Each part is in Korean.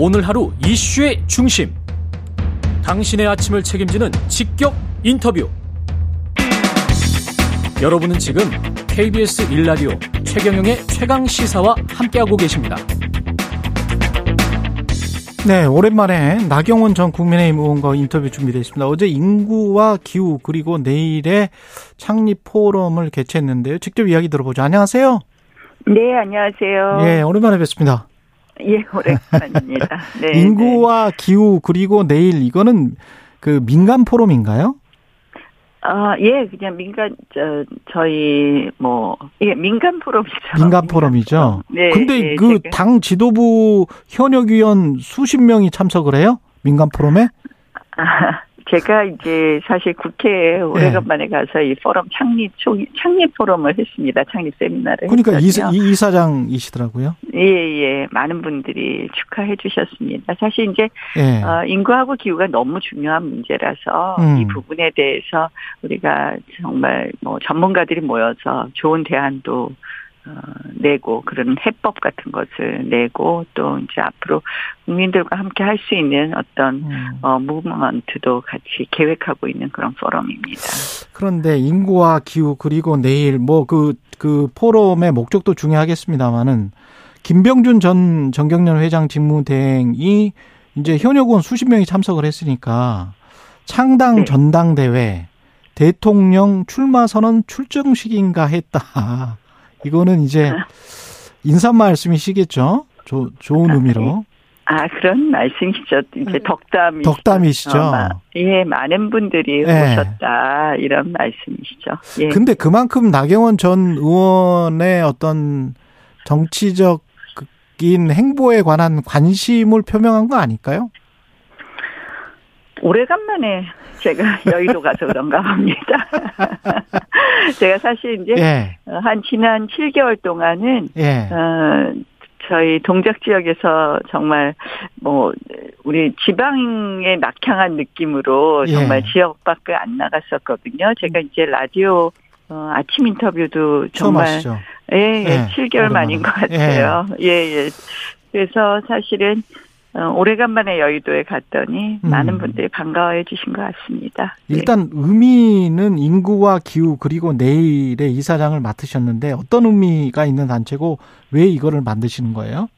오늘 하루 이슈의 중심. 당신의 아침을 책임지는 직격 인터뷰. 여러분은 지금 KBS 일라디오 최경영의 최강 시사와 함께하고 계십니다. 네, 오랜만에 나경원 전 국민의힘 의원과 인터뷰 준비되어 있습니다. 어제 인구와 기후 그리고 내일의 창립 포럼을 개최했는데요. 직접 이야기 들어보죠. 안녕하세요. 네, 안녕하세요. 예, 오랜만에 뵙습니다. 예, 오랜만입니다. 네, 인구와 네. 기후 그리고 내일 이거는 그 민간 포럼인가요? 아, 예, 그냥 민간, 저, 저희, 뭐, 예, 민간 포럼이죠. 민간 포럼이죠. 네. 근데 네, 그당 지도부 현역 위원 수십 명이 참석을 해요? 민간 포럼에? 아, 제가 이제 사실 국회에 오래간만에 네. 가서 이 포럼 창립 초 창립 포럼을 했습니다. 창립 세미나를. 그러니까 이사, 이사장이시더라고요. 예, 예. 많은 분들이 축하해 주셨습니다. 사실 이제 예. 어, 인구하고 기후가 너무 중요한 문제라서 음. 이 부분에 대해서 우리가 정말 뭐 전문가들이 모여서 좋은 대안도 어, 내고 그런 해법 같은 것을 내고 또 이제 앞으로 국민들과 함께 할 수 있는 어떤 음. 어 무브먼트도 같이 계획하고 있는 그런 포럼입니다. 그런데 인구와 기후 그리고 내일 뭐 그그 그 포럼의 목적도 중요하겠습니다만은 김병준 전 정경련 회장 직무대행이 이제 현역원 수십 명이 참석을 했으니까 창당 네. 전당대회 대통령 출마 선언 출정식인가 했다. 이거는 이제 인사 말씀이시겠죠? 조, 좋은 의미로. 아, 그런 말씀이시죠. 이제 음. 덕담이. 덕담이시죠. 어, 예, 많은 분들이 네. 오셨다. 이런 말씀이시죠. 예. 근데 그만큼 나경원 전 의원의 어떤 정치적인 행보에 관한 관심을 표명한 거 아닐까요? 오래간만에 제가 여의도 가서 그런가 봅니다. 제가 사실 이제 예. 한 지난 7개월 동안은 예. 어, 저희 동작 지역에서 정말 뭐 우리 지방에 낙향한 느낌으로 예. 정말 예. 지역 밖에 안 나갔었거든요. 제가 이제 라디오 어, 아침 인터뷰도 정말 예, 예, 예, 7개월 만인 것 같아요. 예, 예. 예. 그래서 사실은 어, 오래간만에 여의도에 갔더니 음. 많은 분들이 반가워해 주신 것 같습니다. 네. 일단 네. 의미는 인구와 기후 그리고 내일의 이사장을 맡으셨는데 어떤 의미가 있는 단체고 왜 이거를 만드시는 거예요?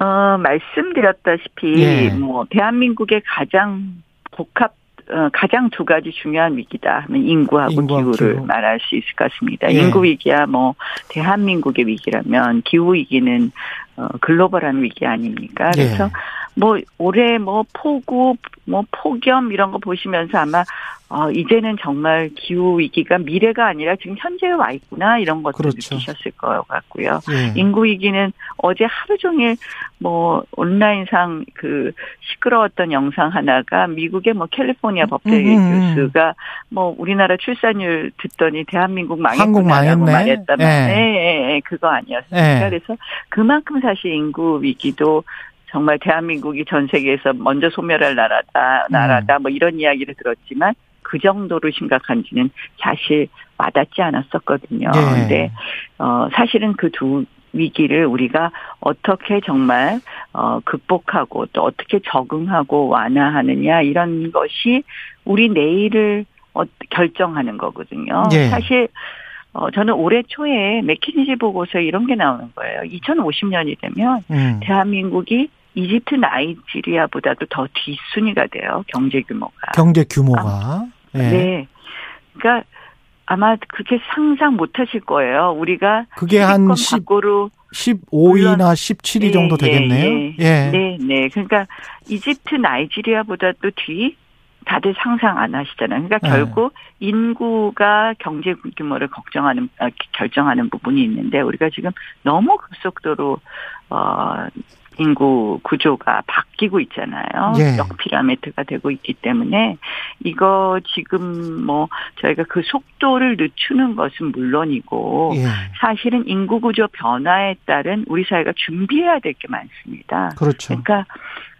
어, 말씀드렸다시피 예. 뭐 대한민국의 가장 복합 어, 가장 두 가지 중요한 위기다 하면 인구하고 인구와 기후를 기후. 말할 수 있을 것 같습니다. 예. 인구 위기야 뭐 대한민국의 위기라면 기후 위기는 어, 글로벌한 위기 아닙니까? 예. 그래서 예. 뭐 올해 뭐 폭우, 뭐 폭염 이런 거 보시면서 아마 어 이제는 정말 기후 위기가 미래가 아니라 지금 현재에 와 있구나 이런 것도 그렇죠. 느끼셨을 것 같고요. 예. 인구 위기는 어제 하루 종일 뭐 온라인상 그 시끄러웠던 영상 하나가 미국의 뭐 캘리포니아 법대 음. 교수가 뭐 우리나라 출산율 듣더니 대한민국 망했구나라고 말했다면 예. 예, 예, 예, 그거 아니었습니까? 예. 그래서 그만큼 사실 인구 위기도 정말 대한민국이 전 세계에서 먼저 소멸할 나라다, 나라다, 뭐 이런 이야기를 들었지만 그 정도로 심각한지는 사실 와닿지 않았었거든요. 예. 근데, 어, 사실은 그 두 위기를 우리가 어떻게 정말, 어, 극복하고 또 어떻게 적응하고 완화하느냐 이런 것이 우리 내일을 어, 결정하는 거거든요. 예. 사실, 어, 저는 올해 초에 맥키니지 보고서에 이런 게 나오는 거예요. 2050년이 되면 음. 대한민국이 이집트 나이지리아보다도 더 뒷순위가 돼요. 경제 규모가. 경제 규모가. 아, 네. 네. 그러니까 아마 그렇게 상상 못 하실 거예요. 우리가 그게 한 10, 밖으로 15위나 17위 예, 정도 되겠네요. 예, 예. 네, 네. 그러니까 이집트 나이지리아보다도 뒤 다들 상상 안 하시잖아요. 그러니까 네. 결국 인구가 경제 규모를 걱정하는 아, 결정하는 부분이 있는데 우리가 지금 너무 급속도로 어 인구 구조가 바뀌고 있잖아요. 예. 역 피라미드가 되고 있기 때문에 이거 지금 뭐 저희가 그 속도를 늦추는 것은 물론이고 예. 사실은 인구 구조 변화에 따른 우리 사회가 준비해야 될 게 많습니다. 그렇죠. 그러니까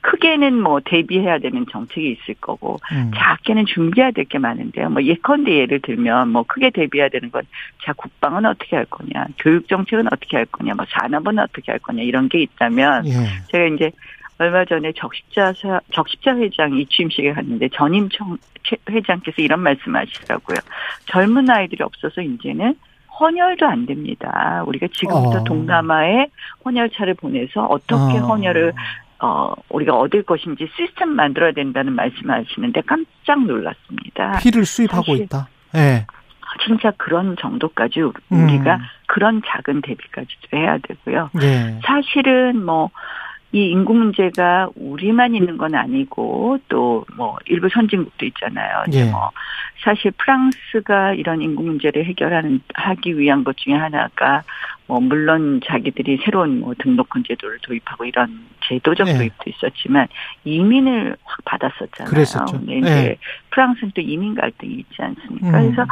크게는 뭐 대비해야 되는 정책이 있을 거고 음. 작게는 준비해야 될 게 많은데요. 뭐 예컨대 예를 들면 뭐 크게 대비해야 되는 건 자 국방은 어떻게 할 거냐, 교육 정책은 어떻게 할 거냐, 뭐 산업은 어떻게 할 거냐 이런 게 있다면 예. 제가 이제 얼마 전에 적십자 적십자 회장 이 취임식에 갔는데 전임 청 회장께서 이런 말씀하시더라고요. 젊은 아이들이 없어서 이제는 헌혈도 안 됩니다. 우리가 지금부터 어. 동남아에 헌혈차를 보내서 어떻게 어. 헌혈을 어, 우리가 얻을 것인지 시스템 만들어야 된다는 말씀하시는데 깜짝 놀랐습니다. 피를 수입하고 있다. 예. 네. 진짜 그런 정도까지 우리가 음. 그런 작은 대비까지도 해야 되고요. 네. 사실은 뭐, 이 인구 문제가 우리만 있는 건 아니고 또 뭐 일부 선진국도 있잖아요. 예. 뭐 사실 프랑스가 이런 인구 문제를 해결하는 하기 위한 것 중에 하나가 뭐 물론 자기들이 새로운 뭐 등록금 제도를 도입하고 이런 제도적 네. 도입도 있었지만 이민을 확 받았었잖아요. 그랬었죠. 근데 이제 네. 프랑스는 또 이민 갈등이 있지 않습니까? 음. 그래서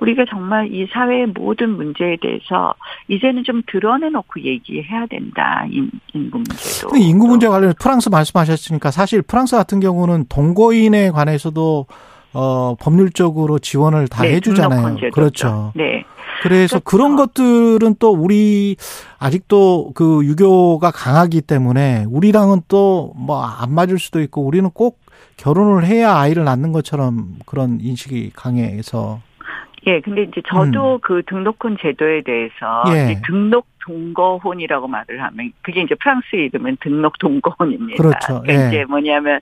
우리가 정말 이 사회의 모든 문제에 대해서 이제는 좀 드러내놓고 얘기해야 된다. 인구 문제도. 인구 문제 관련 프랑스 말씀하셨으니까 사실 프랑스 같은 경우는 동거인에 관해서도 어 법률적으로 지원을 다 네, 해주잖아요. 그렇죠. 네. 그래서 그렇죠. 그런 것들은 또 우리 아직도 그 유교가 강하기 때문에 우리랑은 또 뭐 안 맞을 수도 있고 우리는 꼭 결혼을 해야 아이를 낳는 것처럼 그런 인식이 강해서 예, 근데 이제 저도 음. 그 등록혼 제도에 대해서 예. 등록 동거혼이라고 말을 하면 그게 이제 프랑스 이름은 등록 동거혼입니다. 그렇죠. 그러니까 예. 이제 뭐냐면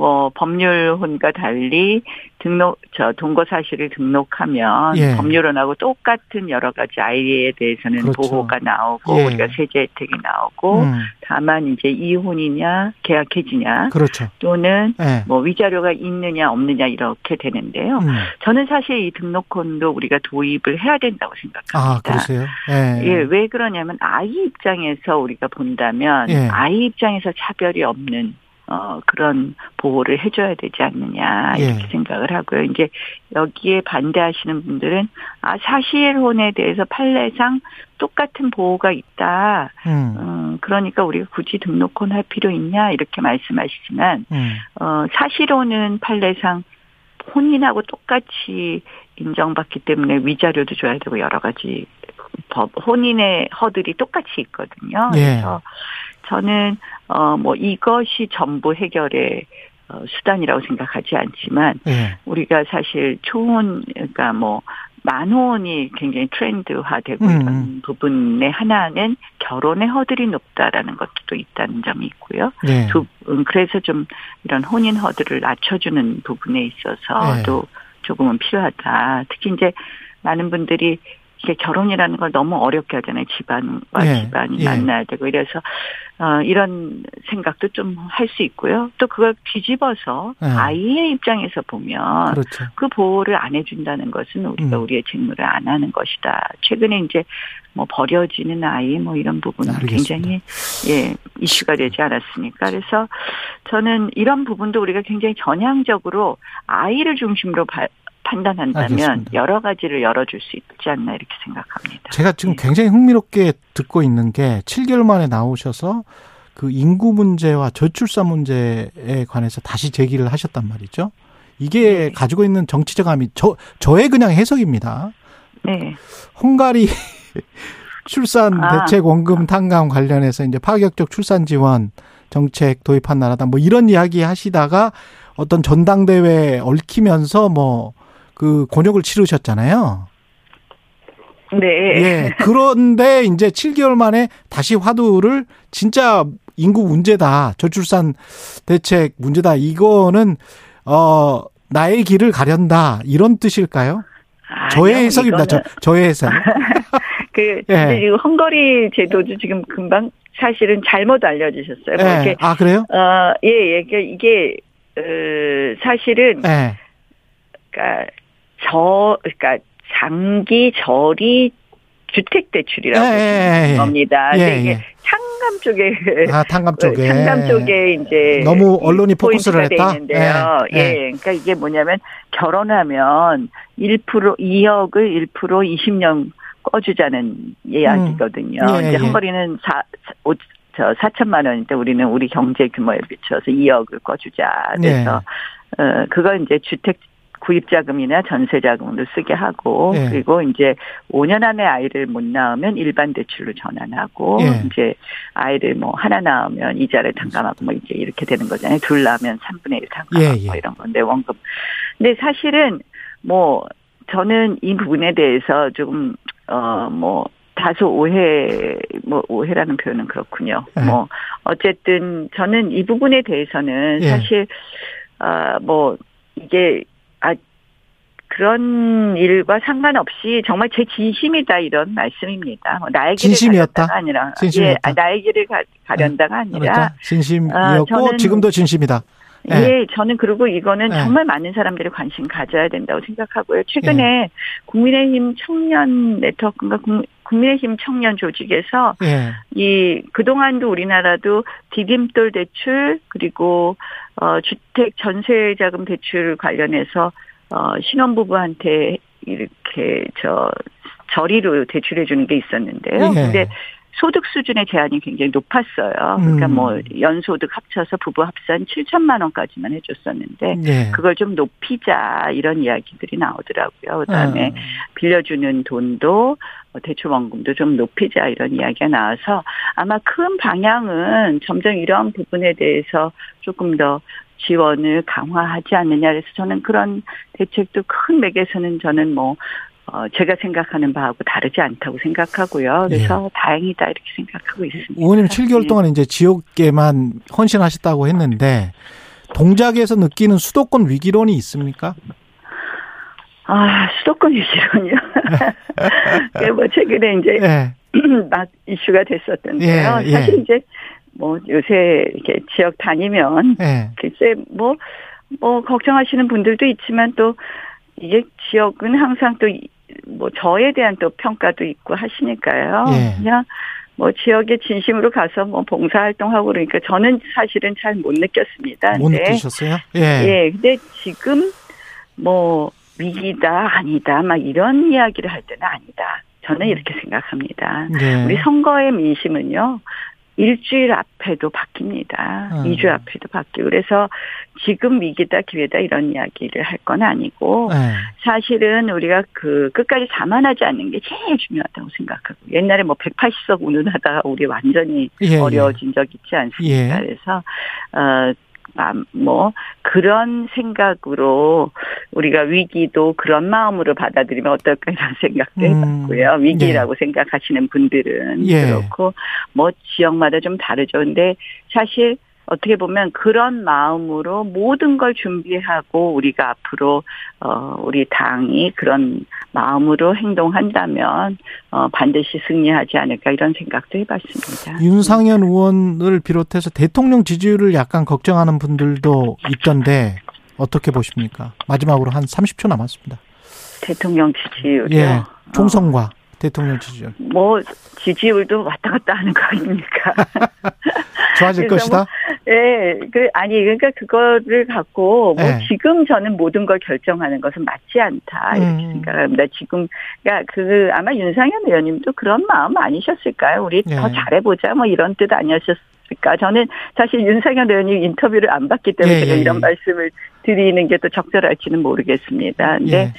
뭐 법률혼과 달리 등록 저 동거 사실을 등록하면 예. 법률혼하고 똑같은 여러 가지 아이에 대해서는 그렇죠. 보호가 나오고 예. 우리가 세제 혜택이 나오고 음. 다만 이제 이혼이냐 계약 해지냐 그렇죠. 또는 예. 뭐 위자료가 있느냐 없느냐 이렇게 되는데요. 음. 저는 사실 이 등록혼도 우리가 도입을 해야 된다고 생각합니다. 아 그러세요? 예. 예. 왜 그러냐면 아이 입장에서 우리가 본다면 예. 아이 입장에서 차별이 없는 어, 그런 보호를 해줘야 되지 않느냐, 이렇게 예. 생각을 하고요. 이제 여기에 반대하시는 분들은, 아, 사실혼에 대해서 판례상 똑같은 보호가 있다. 음. 음 그러니까 우리가 굳이 등록혼 할 필요 있냐, 이렇게 말씀하시지만, 음. 어, 사실혼은 판례상 혼인하고 똑같이 인정받기 때문에 위자료도 줘야 되고 여러 가지 법, 혼인의 허들이 똑같이 있거든요. 예. 그래서 저는 어 뭐 이것이 전부 해결의 어, 수단이라고 생각하지 않지만 네. 우리가 사실 초혼 그러니까 뭐 만혼이 굉장히 트렌드화되고 음. 있는 부분의 하나는 결혼의 허들이 높다라는 것도 또 있다는 점이 있고요. 네. 두, 음, 그래서 좀 이런 혼인 허들을 낮춰주는 부분에 있어서도 네. 조금은 필요하다. 특히 이제 많은 분들이 이게 결혼이라는 걸 너무 어렵게 하잖아요. 집안과 예, 집안이 예. 만나야 되고 이래서 어 이런 생각도 좀 할 수 있고요. 또 그걸 뒤집어서 예. 아이의 입장에서 보면 그렇죠. 그 보호를 안 해준다는 것은 우리가 음. 우리의 직무를 안 하는 것이다. 최근에 이제 뭐 버려지는 아이 뭐 이런 부분은 알겠습니다. 굉장히 예 이슈가 되지 않았습니까? 그래서 저는 이런 부분도 우리가 굉장히 전향적으로 아이를 중심으로 판단한다면 알겠습니다. 여러 가지를 열어줄 수 있지 않나 이렇게 생각합니다. 제가 지금 네. 굉장히 흥미롭게 듣고 있는 게 7개월 만에 나오셔서 그 인구 문제와 저출산 문제에 관해서 다시 제기를 하셨단 말이죠. 이게 네. 가지고 있는 정치적 함이 저 저의 그냥 해석입니다. 네. 헝가리 출산 아. 대책 원금 탕감 관련해서 이제 파격적 출산 지원 정책 도입한 나라다. 뭐 이런 이야기 하시다가 어떤 전당대회에 얽히면서 뭐 그 곤욕을 치르셨잖아요. 네. 예. 그런데 이제 7개월 만에 다시 화두를 진짜 인구 문제다. 저출산 대책 문제다. 이거는 어 나의 길을 가련다. 이런 뜻일까요? 아, 저의 해석입니다. 저, 저의 해석. 그 예. 헝거리 제도도 지금 금방 사실은 잘못 알려주셨어요. 뭐 예. 아 그래요? 어, 예, 예. 그러니까 이게 어, 사실은 예. 그러니까 저 그러니까 장기 저리 주택 대출이라고 예, 예, 예. 겁니다. 예, 이게 창감 쪽에 아 탕감 쪽에 창감 쪽에 이제 너무 언론이 포커스를 했다. 있는데요. 예, 예. 그러니까 이게 뭐냐면 결혼하면 1% 2억을 1% 20년 꺼주자는 이야기거든요. 음. 예, 이제 헝가리는 4, 5, 저 4천만 원인데 우리는 우리 경제 규모에 비춰서 2억을 꺼주자. 그래서 어 그걸 이제 주택 구입자금이나 전세자금으로 쓰게 하고 예. 그리고 이제 5년 안에 아이를 못 낳으면 일반 대출로 전환하고 예. 이제 아이를 뭐 하나 낳으면 이자를 탕감하고 뭐 이제 이렇게 되는 거잖아요. 둘 낳으면 3분의 1 탕감하고 예, 예. 뭐 이런 건데 원금. 근데 사실은 뭐 저는 이 부분에 대해서 조금 어뭐 다소 오해 뭐 오해라는 표현은 그렇군요. 네. 뭐 어쨌든 저는 이 부분에 대해서는 예. 사실 아뭐 이게 아 그런 일과 상관없이 정말 제 진심이다 이런 말씀입니다. 뭐 나의 길을 진심이었다 아니라 진심이었다. 예, 아, 나의 길을 가, 가련다가 아니라 그러니까 진심이었고 어, 지금도 진심이다. 예. 예, 저는 그리고 이거는 예. 정말 많은 사람들이 관심 가져야 된다고 생각하고요. 최근에 예. 국민의힘 청년 네트워크인가 국민의힘 청년 조직에서 예. 이 그동안도 우리나라도 디딤돌 대출 그리고 어 주택 전세 자금 대출 관련해서 어 신혼부부한테 이렇게 저 저리로 대출해 주는 게 있었는데요. 예. 근데 소득 수준의 제한이 굉장히 높았어요. 그러니까 음. 뭐 연소득 합쳐서 부부 합산 7천만 원까지만 해줬었는데 네. 그걸 좀 높이자 이런 이야기들이 나오더라고요. 그다음에 어. 빌려주는 돈도 뭐 대출 원금도 좀 높이자 이런 이야기가 나와서 아마 큰 방향은 점점 이런 부분에 대해서 조금 더 지원을 강화하지 않느냐 그래서 저는 그런 대책도 큰 맥에서는 저는 뭐 어, 제가 생각하는 바하고 다르지 않다고 생각하고요. 그래서 예. 다행이다 이렇게 생각하고 있습니다. 의원님 7개월 동안 이제 지역에만 헌신하셨다고 했는데 동작에서 느끼는 수도권 위기론이 있습니까? 아 수도권 위기론이요. 뭐 최근에 이제 예. 막 이슈가 됐었던데요. 예, 예. 사실 이제 뭐 요새 이렇게 지역 다니면 예. 글쎄 뭐뭐 뭐 걱정하시는 분들도 있지만 또 이게 지역은 항상 또 뭐 저에 대한 또 평가도 있고 하시니까요. 예. 그냥 뭐 지역에 진심으로 가서 뭐 봉사활동하고 그러니까 저는 사실은 잘 못 느꼈습니다. 못 느끼셨어요? 예. 예. 근데 지금 뭐 위기다 아니다 막 이런 이야기를 할 때는 아니다. 저는 이렇게 생각합니다. 네. 우리 선거의 민심은요. 일주일 앞에도 바뀝니다. 음. 2주 앞에도 바뀌고. 그래서 지금 위기다 기회다 이런 이야기를 할 건 아니고 네. 사실은 우리가 그 끝까지 자만하지 않는 게 제일 중요하다고 생각하고 옛날에 뭐 180석 운운하다가 우리 완전히 예, 예. 어려워진 적 있지 않습니까? 예. 그래서 어 뭐 그런 생각으로 우리가 위기도 그런 마음으로 받아들이면 어떨까 이런 생각도 음, 해봤고요. 위기라고 예. 생각하시는 분들은 예. 그렇고 뭐 지역마다 좀 다르죠. 근데 사실 어떻게 보면 그런 마음으로 모든 걸 준비하고 우리가 앞으로 어 우리 당이 그런 마음으로 행동한다면 어 반드시 승리하지 않을까 이런 생각도 해봤습니다. 윤상현 의원을 비롯해서 대통령 지지율을 약간 걱정하는 분들도 있던데 어떻게 보십니까? 마지막으로 한 30초 남았습니다. 대통령 지지율이요. 예, 총선과 어. 대통령 지지율. 뭐 지지율도 왔다 갔다 하는 거 아닙니까? 좋아질 것이다. 뭐, 예, 그 아니 그러니까 그거를 갖고 뭐 네. 지금 저는 모든 걸 결정하는 것은 맞지 않다 이렇게 음. 생각합니다. 지금 그러니까 그 아마 윤상현 의원님도 그런 마음 아니셨을까요? 우리 네. 더 잘해보자 뭐 이런 뜻 아니었을까? 저는 사실 윤상현 의원님 인터뷰를 안 봤기 때문에 예, 제가 예, 이런 예. 말씀을 드리는 게 또 적절할지는 모르겠습니다. 근데 예.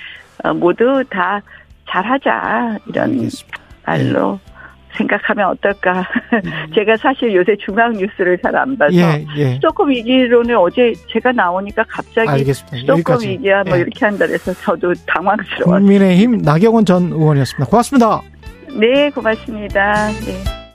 어, 모두 다 잘하자 이런 알겠습니다. 말로. 예. 생각하면 어떨까. 음. 제가 사실 요새 중앙 뉴스를 잘 안 봐서 예, 예. 수도권 위기론을 어제 제가 나오니까 갑자기 알겠습니다. 수도권 여기까지. 위기야 뭐 예. 이렇게 한다 그래서 저도 당황스러웠어요. 국민의힘 나경원 전 의원이었습니다. 고맙습니다. 네, 고맙습니다. 네.